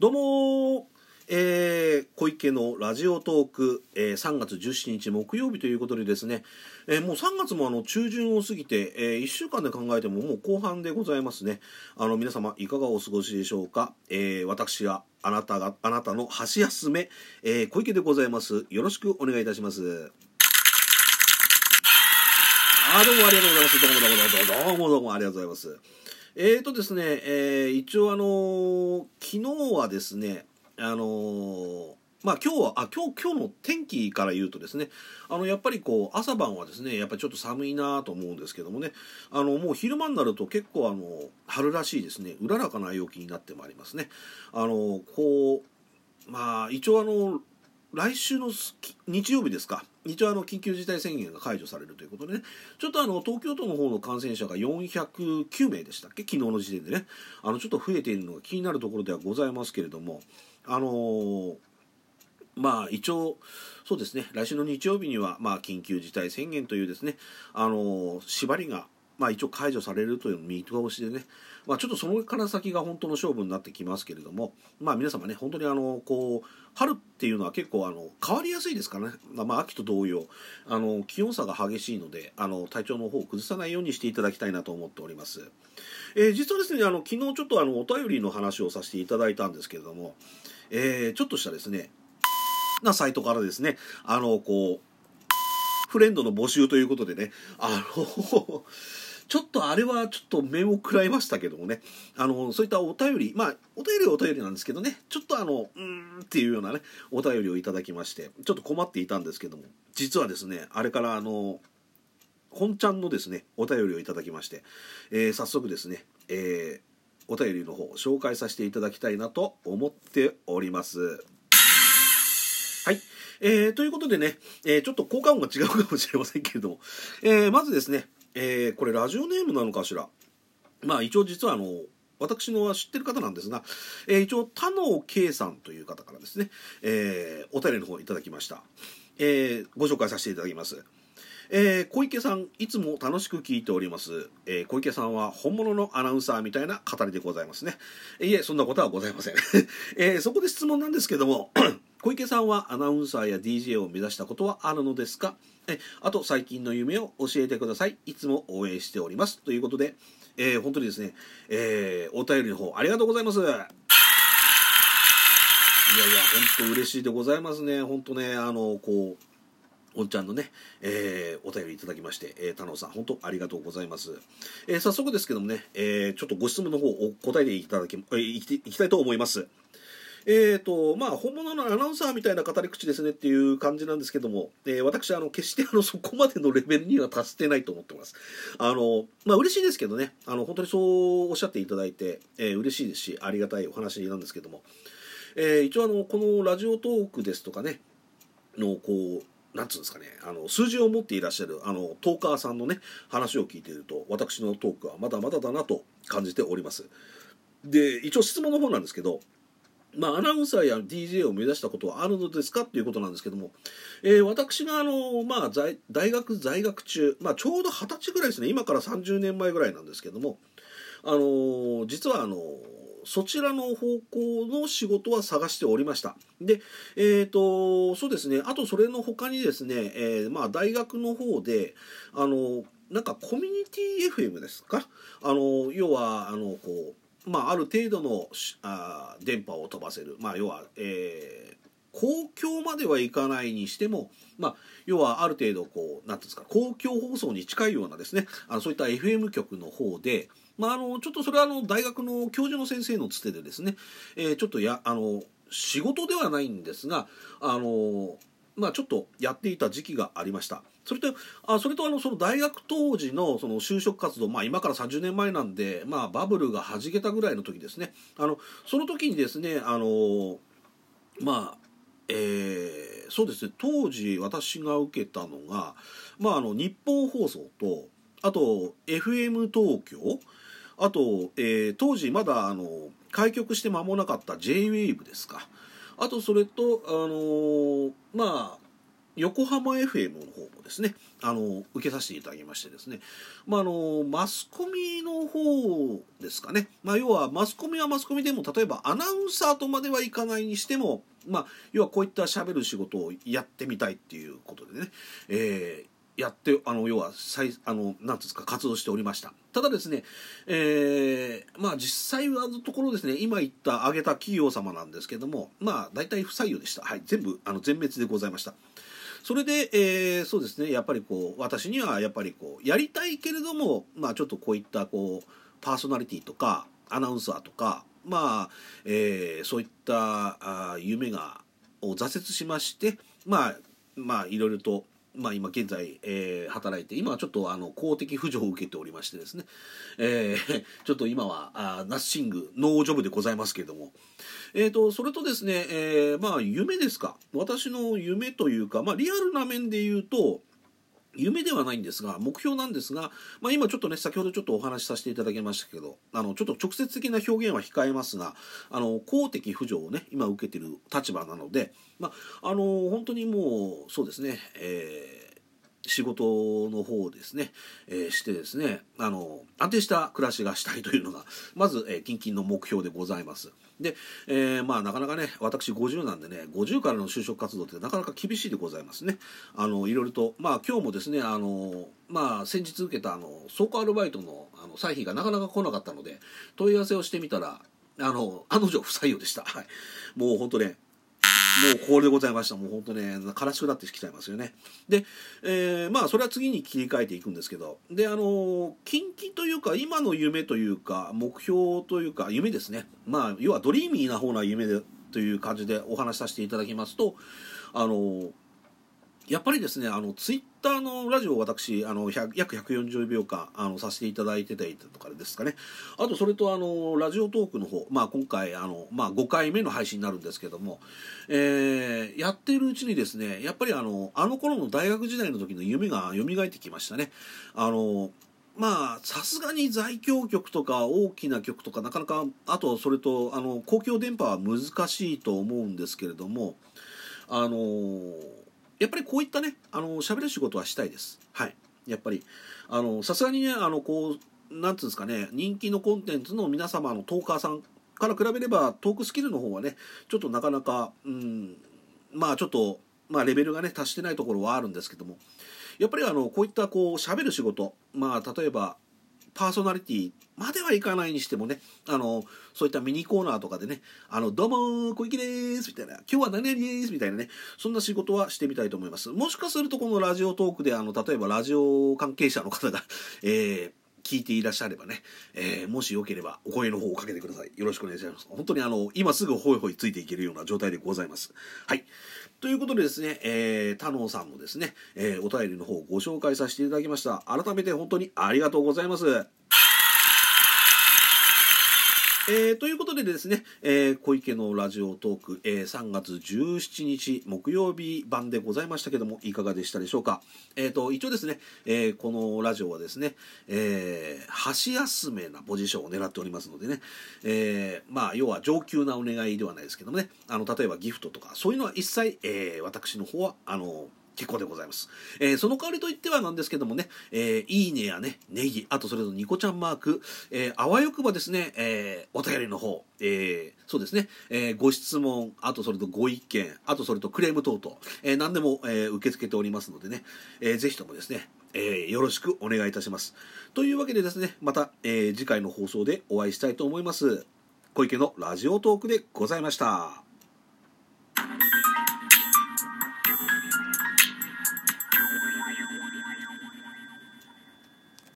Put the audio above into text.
どうもえー、小池のラジオトーク、えー、3月17日木曜日ということでですね、えー、もう3月もあの中旬を過ぎて、えー、1週間で考えてももう後半でございますね。あの皆様いかがお過ごしでしょうか、えー、私はあなたが、あなたの箸休め、えー、小池でございます。よろしくお願いいたします。あ、どうもありがとうございます。どうもどうもどうもどうもどうもありがとうございます。えーとですね、えー、一応あのー、昨日はですね、あのー、まあ今日はあ今日今日の天気から言うとですねあのやっぱりこう朝晩はですねやっぱりちょっと寒いなと思うんですけどもねあのもう昼間になると結構あの春らしいですねうららかな陽気になってまいりますね。あのこうまあ一応あの来週の日曜日ですか一応あの緊急事態宣言が解除されるということでね。ちょっとあの東京都の方の感染者が409名でしたっけ？昨日の時点でね。あのちょっと増えているのが気になるところではございますけれども。あのー、まあ一応そうですね。来週の日曜日にはまあ緊急事態宣言というですね。あのー、縛りがまあ一応解除されるという見通しでね、まあ、ちょっとそのから先が本当の勝負になってきますけれども、まあ皆様ね、本当にあの、こう、春っていうのは結構あの、変わりやすいですからね、まあ秋と同様、あの、気温差が激しいので、あの、体調の方を崩さないようにしていただきたいなと思っております。えー、実はですね、あの、昨日ちょっとあの、お便りの話をさせていただいたんですけれども、えー、ちょっとしたですね、なサイトからですね、あの、こう、フレンドの募集ということでね、あのちょっとあれはちょっと目を食らいましたけどもね、あの、そういったお便り、まあ、お便りはお便りなんですけどね、ちょっとあの、うーんっていうようなね、お便りをいただきまして、ちょっと困っていたんですけども、実はですね、あれからあの、本ちゃんのですね、お便りをいただきまして、えー、早速ですね、えー、お便りの方紹介させていただきたいなと思っております。はい。えー、ということでね、えー、ちょっと効果音が違うかもしれませんけれども、えー、まずですね、えー、これラジオネームなのかしら？まあ一応実はあの、私のは知ってる方なんですが、えー、一応田野圭さんという方からですね、えー、お便りの方いただきました。えー、ご紹介させていただきます。えー、小池さん、いつも楽しく聞いております。えー、小池さんは本物のアナウンサーみたいな語りでございますね。いえ、そんなことはございません。えー、そこで質問なんですけども、小池さんはアナウンサーや DJ を目指したことはあるのですか？えあと最近の夢を教えてください。いつも応援しております。ということで、えー、本当にですね、えー、お便りの方ありがとうございます。いやいや、本当嬉しいでございますね。本当ね、あの、こう、おんちゃんのね、えー、お便りいただきまして、えー、田野さん、本当ありがとうございます。えー、早速ですけどもね、えー、ちょっとご質問の方を答えていただき、えー、いきいきたいと思います。えーとまあ、本物のアナウンサーみたいな語り口ですねっていう感じなんですけども、えー、私あの決してあのそこまでのレベルには達してないと思ってます。あのまあ嬉しいですけどねあの本当にそうおっしゃっていただいて、えー、嬉しいですしありがたいお話なんですけども、えー、一応あのこのラジオトークですとかねのこうなんつうんですかね、あの、数字を持っていらっしゃる、あの、トーカーさんのね、話を聞いていると、私のトークはまだまだだなと感じております。で、一応質問の方なんですけど、まあ、アナウンサーや DJ を目指したことはあるのですかっていうことなんですけども、えー、私があの、まあ、大学在学中、まあ、ちょうど二十歳ぐらいですね、今から30年前ぐらいなんですけども、あのー、実はあのーそちらの方向の仕事は探しておりました。で、えっ、と、そうですね、あとそれの他にですね、えー、まあ大学の方で、あの、なんかコミュニティ FM ですか？あの、要は、あの、こう、まあある程度のあ電波を飛ばせる、まあ要は、えー、公共まではいかないにしても、まあ、要はある程度こう、なんていうんですか、公共放送に近いようなですね、あのそういった FM 局の方で、まあ、あのちょっとそれはあの大学の教授の先生のつてでですね、えー、ちょっとやあの仕事ではないんですがあのまあ、ちょっとやっていた時期がありました。それと、あそれとあの、その大学当時のその就職活動、まあ今から30年前なんで、まあバブルが弾けたぐらいの時ですね。あの、その時にですね、あの、まあ、えー、そうですね、当時私が受けたのが、まああの、日本放送と、あと、FM 東京、あと、えー、当時まだあの開局して間もなかった JWAVE ですかあとそれと、あのー、まあ横浜 FM の方もですねあの受けさせていただきましてですね、まあ、あのマスコミの方ですかね、まあ、要はマスコミはマスコミでも例えばアナウンサーとまではいかないにしても、まあ、要はこういったしゃべる仕事をやってみたいっていうことでね、えーやってあの要は再あのなんですか活動しておりました。ただですね、えー、まあ実際はのところですね今言った挙げた企業様なんですけどもまあ大体不採用でした。はい全部あの全滅でございました。それで、えー、そうですねやっぱりこう私にはやっぱりこうやりたいけれどもまあちょっとこういったこうパーソナリティとかアナウンサーとかまあ、えー、そういったあ夢がを挫折しましてまあまあいろいろとまあ、今現在、えー、働いて今はちょっとあの公的扶助を受けておりましてですね、えー、ちょっと今はあナッシングノージョブでございますけれども、えーと、それとですね、えー、まあ夢ですか。私の夢というか、まあ、リアルな面で言うと夢ではないんですが目標なんですが、まあ、今ちょっとね先ほどちょっとお話しさせていただきましたけどあのちょっと直接的な表現は控えますがあの公的扶助をね今受けてる立場なので、まあ、あの本当にもうそうですね、えー仕事の方をですね、えー、してですねあの安定した暮らしがしたいというのがまず、えー、近々の目標でございます。で、えー、まあなかなかね私50なんでね50からの就職活動ってなかなか厳しいでございますね。あのいろいろとまあ今日もですねあのまあ先日受けたあの倉庫アルバイトのあの歳費がなかなか来なかったので問い合わせをしてみたらあの案の定不採用でした、はい、もう本当ねうこれでございました。もう本当ね、悲しくなってきちゃいますよね。で、えー、まあ、それは次に切り替えていくんですけど、で、あの、近畿というか、今の夢というか、目標というか、夢ですね。まあ、要はドリーミーな方な夢で、という感じでお話しさせていただきますと、あの、やっぱりですねあのツイッターのラジオを私あの約140秒間あのさせていただいてたりとかですかねあとそれとあのラジオトークの方、まあ、今回あの、まあ、5回目の配信になるんですけども、えー、やっているうちにですねやっぱりあのあの頃の大学時代の時の夢が蘇ってきましたね。あのまあさすがに在京局とか大きな局とかなかなかあとそれとあの公共電波は難しいと思うんですけれどもあのやっぱりこういったねあの喋る仕事はしたいです。はい。やっぱり。あのさすがにねあのこうなんつうんですかね人気のコンテンツの皆様のトーカーさんから比べればトークスキルの方はねちょっとなかなかうんまあちょっとまあレベルがね達してないところはあるんですけども。やっぱりあのこういったこう喋る仕事まあ例えばパーソナリティまではいかないにしてもね、あの、そういったミニコーナーとかでね、あの、どうも小池です、みたいな、今日は何々です、みたいなね、そんな仕事はしてみたいと思います。もしかするとこのラジオトークで、あの、例えばラジオ関係者の方が、えー、聞いていらっしゃればね、えー、もしよければお声の方をかけてください。よろしくお願いします。本当にあの、今すぐホイホイついていけるような状態でございます。はい。ということでですね、えー、太郎さんのですね、えー、お便りの方をご紹介させていただきました。改めて本当にありがとうございます。えー、ということでですね、えー、小池のラジオトーク、えー、3月17日木曜日版でございましたけども、いかがでしたでしょうか？えっ、と、一応ですね、えこのラジオはですね、え箸休めなポジションを狙っておりますのでね、えまあ、要は上級なお願いではないですけどもね、あの、例えばギフトとか、そういうのは一切、え私の方は、あの、結構でございます。えー、その代わりといってはなんですけどもね、えー、いいねやね、ネギ、あとそれとニコちゃんマーク、えー、あわよくばですね、えー、お便りの方、えー、そうですね、えー、ご質問、あとそれとご意見、あとそれとクレーム等々、えー、何でも、えー、受け付けておりますのでね、えー、ぜひともですね、えー、よろしくお願いいたします。というわけでですね、また、えー、次回の放送でお会いしたいと思います。小池のラジオトークでございました。